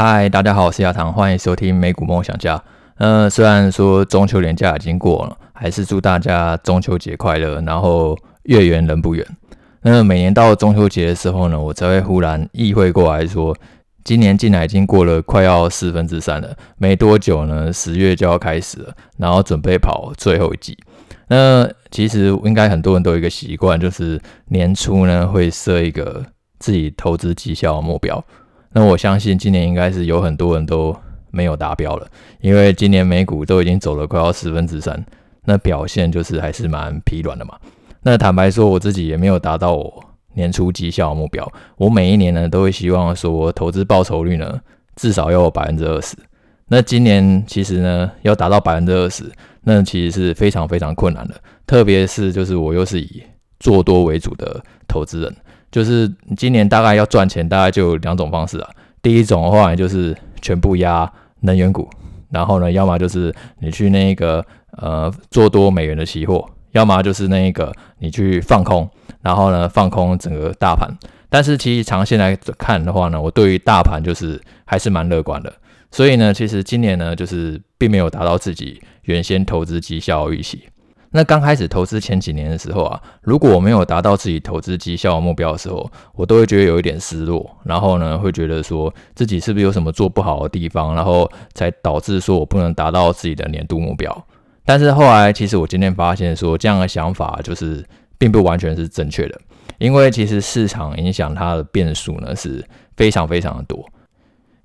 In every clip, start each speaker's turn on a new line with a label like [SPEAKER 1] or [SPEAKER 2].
[SPEAKER 1] 嗨，大家好，我是亚堂，欢迎收听美股梦想家。呃，虽然说中秋连假已经过了，还是祝大家中秋节快乐。然后月圆人不圆。那每年到中秋节的时候呢，我才会忽然意会过来说，今年竟然已经过了快要四分之三了，没多久呢，十月就要开始了，然后准备跑最后一季。那其实应该很多人都有一个习惯，就是年初呢会设一个自己投资绩效目标。那我相信今年应该是有很多人都没有达标了，因为今年美股都已经走了快要十分之三，那表现就是还是蛮疲软的嘛。那坦白说，我自己也没有达到我年初绩效目标。我每一年呢都会希望说，投资报酬率呢至少要有百分之二十。那今年其实呢要达到百分之二十，那其实是非常非常困难的，特别是就是我又是以做多为主的投资人。就是今年大概要赚钱，大概就两种方式啊。第一种的话，就是全部压能源股，然后呢，要么就是你去那个呃做多美元的期货，要么就是那个你去放空，然后呢放空整个大盘。但是其实长线来看的话呢，我对于大盘就是还是蛮乐观的。所以呢，其实今年呢，就是并没有达到自己原先投资绩效预期。那刚开始投资前几年的时候啊，如果我没有达到自己投资绩效目标的时候，我都会觉得有一点失落，然后呢，会觉得说自己是不是有什么做不好的地方，然后才导致说我不能达到自己的年度目标。但是后来，其实我今天发现说，这样的想法就是并不完全是正确的，因为其实市场影响它的变数呢是非常非常的多。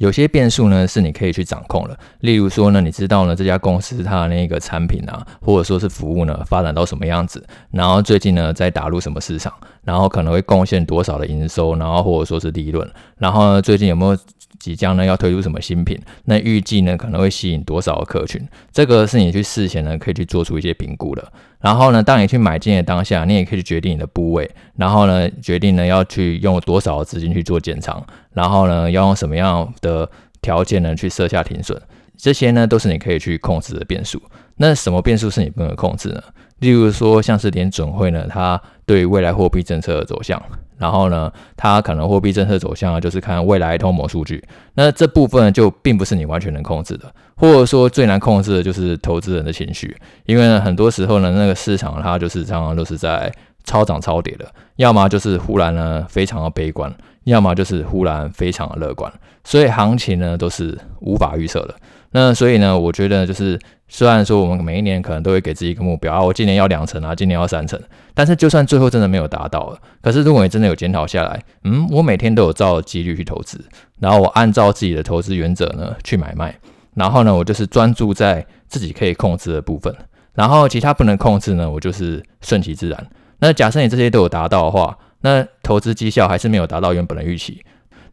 [SPEAKER 1] 有些变数呢是你可以去掌控的，例如说呢，你知道呢这家公司它的那个产品啊，或者说是服务呢发展到什么样子，然后最近呢在打入什么市场，然后可能会贡献多少的营收，然后或者说是利润，然后呢最近有没有即将呢要推出什么新品，那预计呢可能会吸引多少的客群，这个是你去事前呢可以去做出一些评估的。然后呢，当你去买进的当下，你也可以去决定你的部位，然后呢决定呢要去用多少资金去做减仓。然后呢，要用什么样的条件呢去设下停损？这些呢都是你可以去控制的变数。那什么变数是你不能控制呢？例如说，像是联准会呢，它对未来货币政策的走向，然后呢，它可能货币政策走向就是看未来通膨数据。那这部分就并不是你完全能控制的，或者说最难控制的就是投资人的情绪，因为呢，很多时候呢，那个市场它就是常常都是在超涨超跌的，要么就是忽然呢非常的悲观。要么就是忽然非常的乐观，所以行情呢都是无法预测的。那所以呢，我觉得就是虽然说我们每一年可能都会给自己一个目标啊，我今年要两成啊，今年要三成，但是就算最后真的没有达到了，可是如果你真的有检讨下来，嗯，我每天都有照纪律去投资，然后我按照自己的投资原则呢去买卖，然后呢，我就是专注在自己可以控制的部分，然后其他不能控制呢，我就是顺其自然。那假设你这些都有达到的话，那投资绩效还是没有达到原本的预期，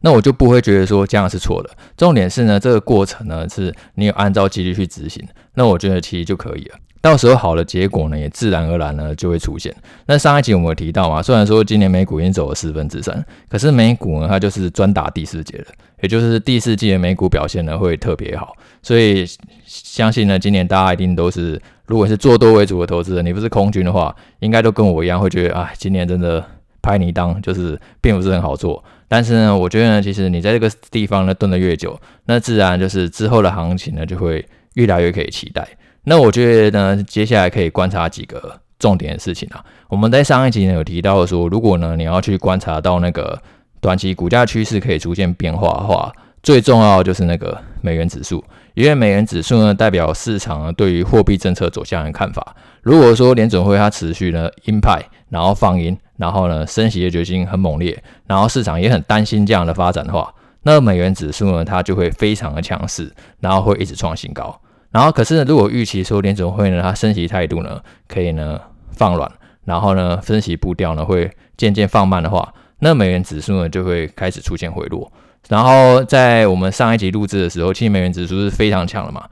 [SPEAKER 1] 那我就不会觉得说这样是错的。重点是呢，这个过程呢是你有按照纪律去执行，那我觉得其实就可以了。到时候好的结果呢，也自然而然呢就会出现。那上一集我们有提到嘛，虽然说今年美股已经走了四分之三，可是美股呢它就是专打第四节的，也就是第四季的美股表现呢会特别好。所以相信呢，今年大家一定都是，如果是做多为主的投资人，你不是空军的话，应该都跟我一样会觉得啊，今年真的。拍你当就是并不是很好做，但是呢，我觉得呢，其实你在这个地方呢蹲的越久，那自然就是之后的行情呢就会越来越可以期待。那我觉得呢，接下来可以观察几个重点的事情啊。我们在上一集呢有提到说，如果呢你要去观察到那个短期股价趋势可以出现变化的话，最重要的就是那个美元指数，因为美元指数呢代表市场对于货币政策走向的看法。如果说联准会它持续呢鹰派，然后放鹰，然后呢升息的决心很猛烈，然后市场也很担心这样的发展的话，那美元指数呢它就会非常的强势，然后会一直创新高。然后可是呢，如果预期说联准会呢它升息态度呢可以呢放软，然后呢升息步调呢会渐渐放慢的话，那美元指数呢就会开始出现回落。然后在我们上一集录制的时候，其实美元指数是非常强的嘛。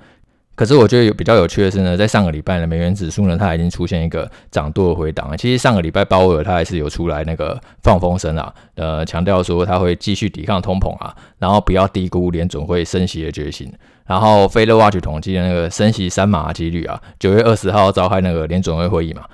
[SPEAKER 1] 可是我觉得有比较有趣的是呢，在上个礼拜呢，美元指数呢，它已经出现一个涨多的回档了。其实上个礼拜鲍威尔他还是有出来那个放风声啊，呃，强调说他会继续抵抗通膨啊，然后不要低估联准会升息的决心。然后 FedWatch 统计的那个升息三码几率啊，九月二十号召开那个联准会会议嘛，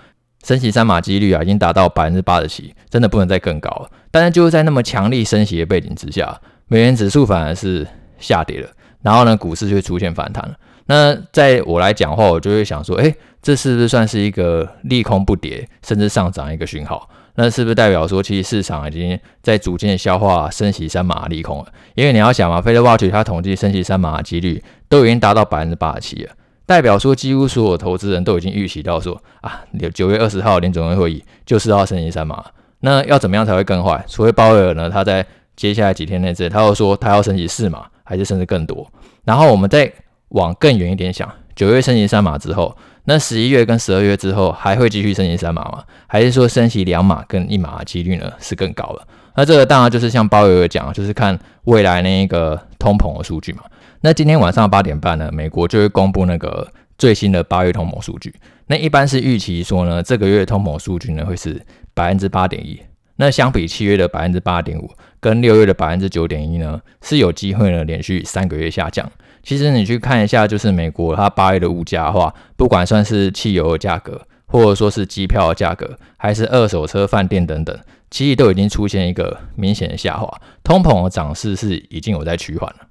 [SPEAKER 1] 升息三码几率啊已经达到百分之八十七，真的不能再更高了。但是就是在那么强力升息的背景之下，美元指数反而是下跌了，然后呢，股市就出现反弹了。那在我来讲的话，我就会想说，诶，这是不是算是一个利空不跌，甚至上涨一个讯号？那是不是代表说，其实市场已经在逐渐消化升息三码利空了？因为你要想嘛，FedWatch 它统计升息三码的几率都已经达到百分之八十七了，代表说几乎所有投资人都已经预期到说，啊，九月二十号联准会会议就是要升息三码。那要怎么样才会更坏？除非鲍威尔呢，他在接下来几天内，这他又说他要升级四码，还是甚至更多？然后我们再往更远一点想，九月升级三码之后。那十一月跟十二月之后还会继续升级三码吗？还是说升级两码跟一码的几率呢是更高了？那这个当然就是像鲍威尔讲，就是看未来那一个通膨的数据嘛。那今天晚上八点半呢，美国就会公布那个最新的八月通膨数据。那一般是预期说呢，这个月通膨数据呢会是百分之八点一。那相比七月的百分之八点五，跟六月的百分之九点一呢，是有机会呢连续三个月下降。其实你去看一下，就是美国它八月的物价的话，不管算是汽油的价格，或者说是机票的价格，还是二手车、饭店等等，其实都已经出现一个明显的下滑，通膨的涨势是已经有在趋缓了。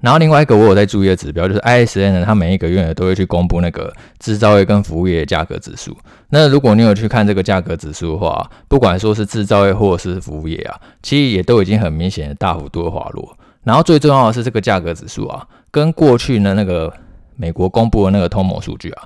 [SPEAKER 1] 然后另外一个我有在注意的指标，就是 ISM 呢，它每一个月都会去公布那个制造业跟服务业的价格指数。那如果你有去看这个价格指数的话，不管说是制造业或是服务业啊，其实也都已经很明显的大幅度的滑落。然后最重要的是这个价格指数啊，跟过去呢那个美国公布的那个通膨数据啊，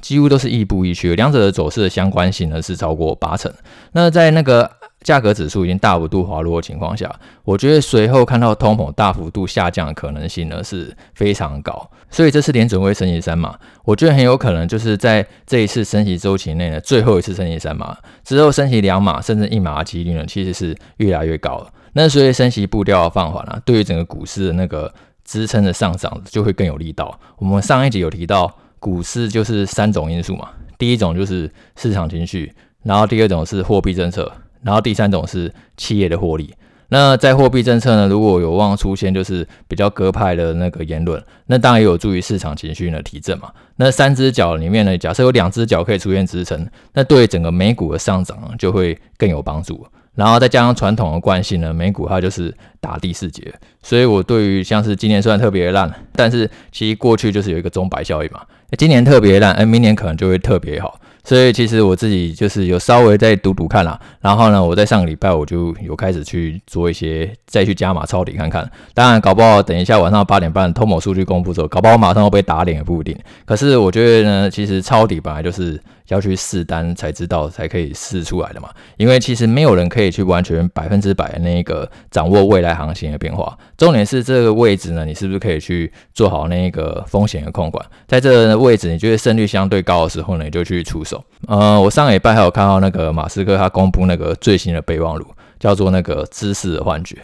[SPEAKER 1] 几乎都是亦步亦趋，两者的走势的相关性呢是超过八成。那在那个价格指数已经大幅度滑落的情况下，我觉得随后看到通膨大幅度下降的可能性呢是非常高。所以这次联准会升级三码，我觉得很有可能就是在这一次升级周期内呢最后一次升级三码，之后升级两码甚至一码的几率呢其实是越来越高了。那所以升息步调的放缓啊，对于整个股市的那个支撑的上涨就会更有力道。我们上一集有提到，股市就是三种因素嘛，第一种就是市场情绪，然后第二种是货币政策，然后第三种是企业的获利。那在货币政策呢，如果有望出现就是比较鸽派的那个言论，那当然也有助于市场情绪的提振嘛。那三只脚里面呢，假设有两只脚可以出现支撑，那对整个美股的上涨就会更有帮助。然后再加上传统的惯性呢，美股它就是打第四节，所以我对于像是今年虽然特别烂，但是其实过去就是有一个钟摆效应嘛，今年特别烂，哎，明年可能就会特别好。所以其实我自己就是有稍微再读读看啦，然后呢，我在上个礼拜我就有开始去做一些再去加码抄底看看。当然，搞不好等一下晚上八点半通某数据公布之后，搞不好马上会被打脸也不一定。可是我觉得呢，其实抄底本来就是要去试单才知道才可以试出来的嘛。因为其实没有人可以去完全百分之百的那个掌握未来行情的变化。重点是这个位置呢，你是不是可以去做好那个风险的控管？在这个位置，你觉得胜率相对高的时候呢，你就去出手。呃，我上个礼拜还有看到那个马斯克他公布那个最新的备忘录，叫做那个知识的幻觉。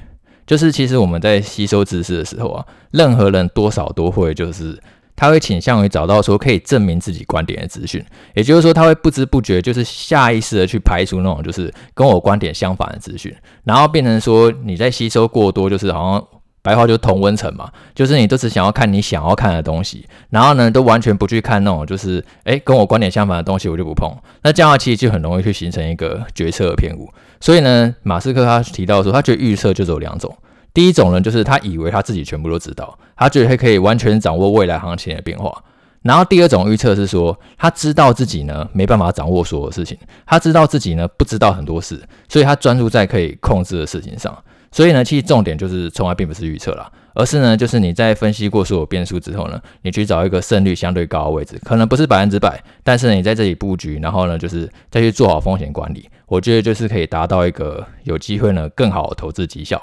[SPEAKER 1] 就是其实我们在吸收知识的时候啊，任何人多少都会，就是他会倾向于找到说可以证明自己观点的资讯，也就是说他会不知不觉就是下意识的去排除那种就是跟我观点相反的资讯，然后变成说你在吸收过多，就是好像。白话就同温层嘛，就是你都只想要看你想要看的东西，然后呢，都完全不去看那种就是，诶、跟我观点相反的东西，我就不碰。那这样，其实就很容易去形成一个决策的偏误。所以呢，马斯克他提到说，他觉得预测就只有两种，第一种呢，就是他以为他自己全部都知道，他觉得他可以完全掌握未来行情的变化。然后第二种预测是说，他知道自己呢没办法掌握所有事情，他知道自己呢不知道很多事，所以他专注在可以控制的事情上。所以呢，其实重点就是从来并不是预测啦，而是呢，就是你在分析过所有变数之后呢，你去找一个胜率相对高的位置，可能不是百分之百，但是呢，你在这里布局，然后呢，就是再去做好风险管理，我觉得就是可以达到一个有机会呢更好的投资绩效。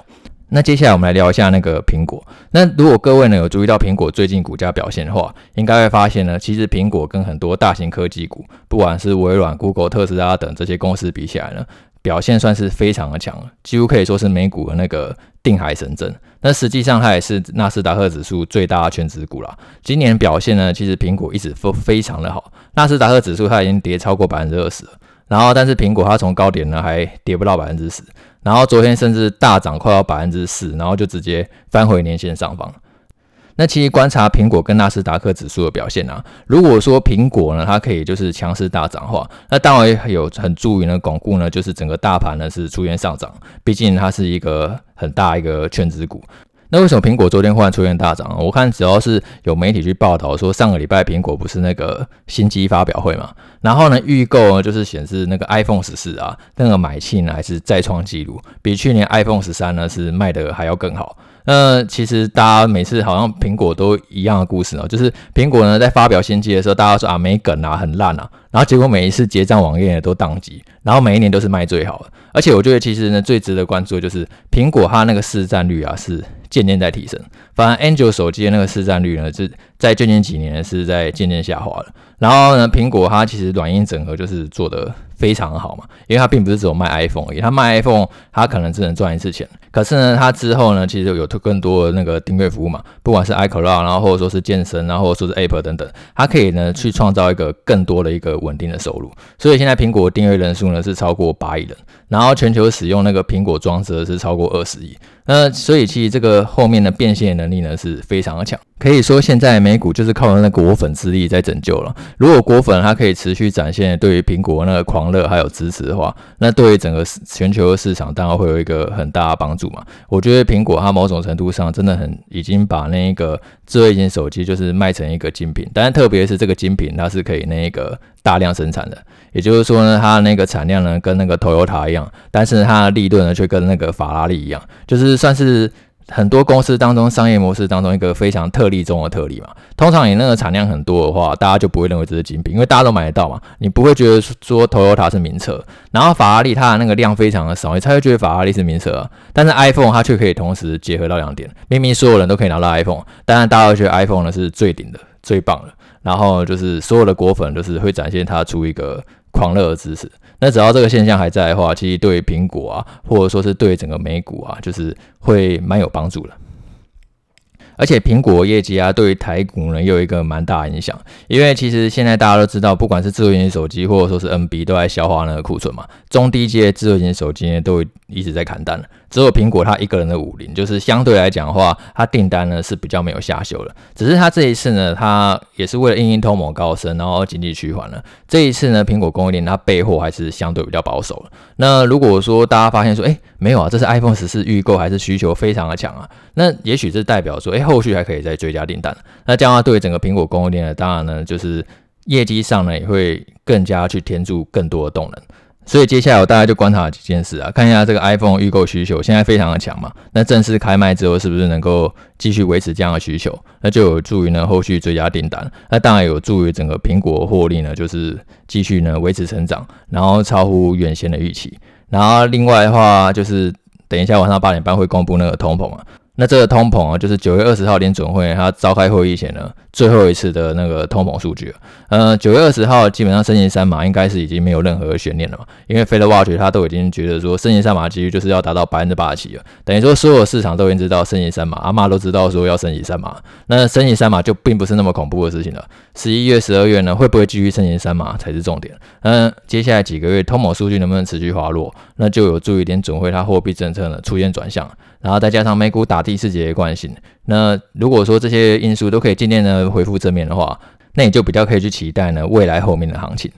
[SPEAKER 1] 那接下来我们来聊一下那个苹果。那如果各位呢有注意到苹果最近股价表现的话，应该会发现呢，其实苹果跟很多大型科技股，不管是微软、Google、特斯拉等这些公司比起来呢，表现算是非常的强了，几乎可以说是美股的那个定海神针。那实际上它也是纳斯达克指数最大的全值股啦。今年表现呢，其实苹果一直都非常的好。纳斯达克指数它已经跌超过百分之二十了，然后但是苹果它从高点呢还跌不到百分之十，然后昨天甚至大涨快要百分之四，然后就直接翻回年线上方。那其实观察苹果跟纳斯达克指数的表现啊，如果说苹果呢，它可以就是强势大涨的话，那当然有很助于呢巩固呢，就是整个大盘呢是出现上涨，毕竟它是一个很大一个权值股。那为什么苹果昨天忽然出现大涨？我看只要是有媒体去报道说，上个礼拜苹果不是那个新机发表会嘛，然后呢预购呢就是显示那个 iPhone 十四啊，那个买气呢还是再创纪录，比去年 iPhone 十三呢是卖的还要更好。那其实大家每次好像苹果都一样的故事呢，就是苹果呢在发表新机的时候，大家说啊没梗啊，很烂啊，然后结果每一次结账网页都宕机，然后每一年都是卖最好的。而且我觉得其实呢最值得关注的就是苹果它那个市占率啊是渐渐在提升，反而 Android 手机的那个市占率呢是在最近几年是在渐渐下滑了。然后呢苹果它其实软硬整合就是做的。非常好嘛，因为它并不是只有卖 iPhone 而已，它卖 iPhone，它可能只能赚一次钱。可是呢，它之后呢，其实有更多的那个订阅服务嘛，不管是 iCloud，然后或者说是健身，然后或者说是 App 等等，它可以呢去创造一个更多的一个稳定的收入。所以现在苹果订阅人数呢是超过八亿人，然后全球使用那个苹果装置的是超过二十亿。那所以其实这个后面的变现能力呢是非常的强。可以说，现在美股就是靠那个果粉之力在拯救了。如果果粉它可以持续展现对于苹果那个狂热还有支持的话，那对于整个全球的市场当然会有一个很大的帮助嘛。我觉得苹果它某种程度上真的很已经把那一个智慧型手机就是卖成一个精品，但是特别是这个精品它是可以那个大量生产的，也就是说呢，它那个产量呢跟那个 Toyota 一样，但是它的利润呢却跟那个法拉利一样，就是算是。很多公司当中，商业模式当中一个非常特例中的特例嘛。通常你那个产量很多的话，大家就不会认为这是精品，因为大家都买得到嘛。你不会觉得说 Toyota 是名车，然后法拉利它的那个量非常的少，你才会觉得法拉利是名车啊。但是 iPhone 它却可以同时结合到两点，明明所有人都可以拿到 iPhone，当然大家都觉得 iPhone 呢是最顶的、最棒的。然后就是所有的果粉就是会展现它出一个狂热的知识。那只要这个现象还在的话，其实对苹果啊，或者说是对整个美股啊，就是会蛮有帮助的。而且苹果业绩啊，对于台股呢，又有一个蛮大影响。因为其实现在大家都知道，不管是智慧型手机或者说是 NB，都在消化那个库存嘛。中低阶智慧型手机呢，都一直在砍单。只有苹果它一个人的武林，就是相对来讲的话，它订单呢是比较没有下修了。只是它这一次呢，它也是为了应应通膨高升，然后经济趋缓了。这一次呢，苹果供应链它备货还是相对比较保守了。那如果说大家发现说，哎，没有啊，这是 iPhone 十四预购还是需求非常的强啊？那也许是代表说，哎，后续还可以再追加订单。那这样的话，对整个苹果供应链呢，当然呢，就是业绩上呢也会更加去添注更多的动能。所以接下来我大概就观察几件事啊，看一下这个 iPhone 预购需求现在非常的强嘛，那正式开卖之后是不是能够继续维持这样的需求？那就有助于呢后续追加订单，那当然有助于整个苹果获利呢，就是继续呢维持成长，然后超乎原先的预期。然后另外的话就是等一下晚上八点半会公布那个通膨啊。那这个通膨啊，就是九月二十号联准会它召开会议前呢，最后一次的那个通膨数据。呃，九月二十号基本上升息三码应该是已经没有任何悬念了嘛，因为 FedWatch 它都已经觉得说升息三码几率就是要达到百分之八十七了，等于说所有市场都已经知道升息三码，阿妈都知道说要升息三码，那升息三码就并不是那么恐怖的事情了。十一月、十二月呢，会不会继续升息三码才是重点。嗯，接下来几个月通膨数据能不能持续滑落，那就有助于联准会它货币政策呢出现转向。然后再加上美股打第四节的惯性，那如果说这些因素都可以渐渐的恢复正面的话，那你就比较可以去期待呢未来后面的行情。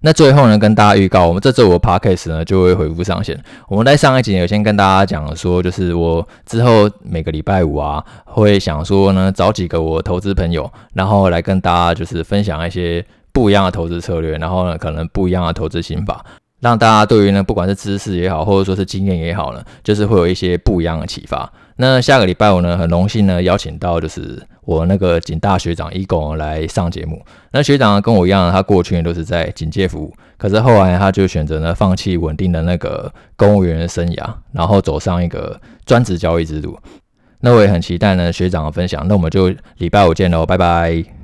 [SPEAKER 1] 那最后呢，跟大家预告，我们这周我 podcast 呢就会恢复上线。我们在上一集有先跟大家讲说，就是我之后每个礼拜五啊，会想说呢找几个我投资朋友，然后来跟大家就是分享一些不一样的投资策略，然后呢可能不一样的投资心法。让大家对于呢，不管是知识也好，或者说是经验也好呢，就是会有一些不一样的启发。那下个礼拜五呢，很荣幸呢邀请到就是我那个警大学长 Eagle 来上节目。那学长跟我一样，他过去都是在警界服务，可是后来他就选择呢放弃稳定的那个公务员的生涯，然后走上一个专职交易之路。那我也很期待呢学长的分享。那我们就礼拜五见喽，拜拜。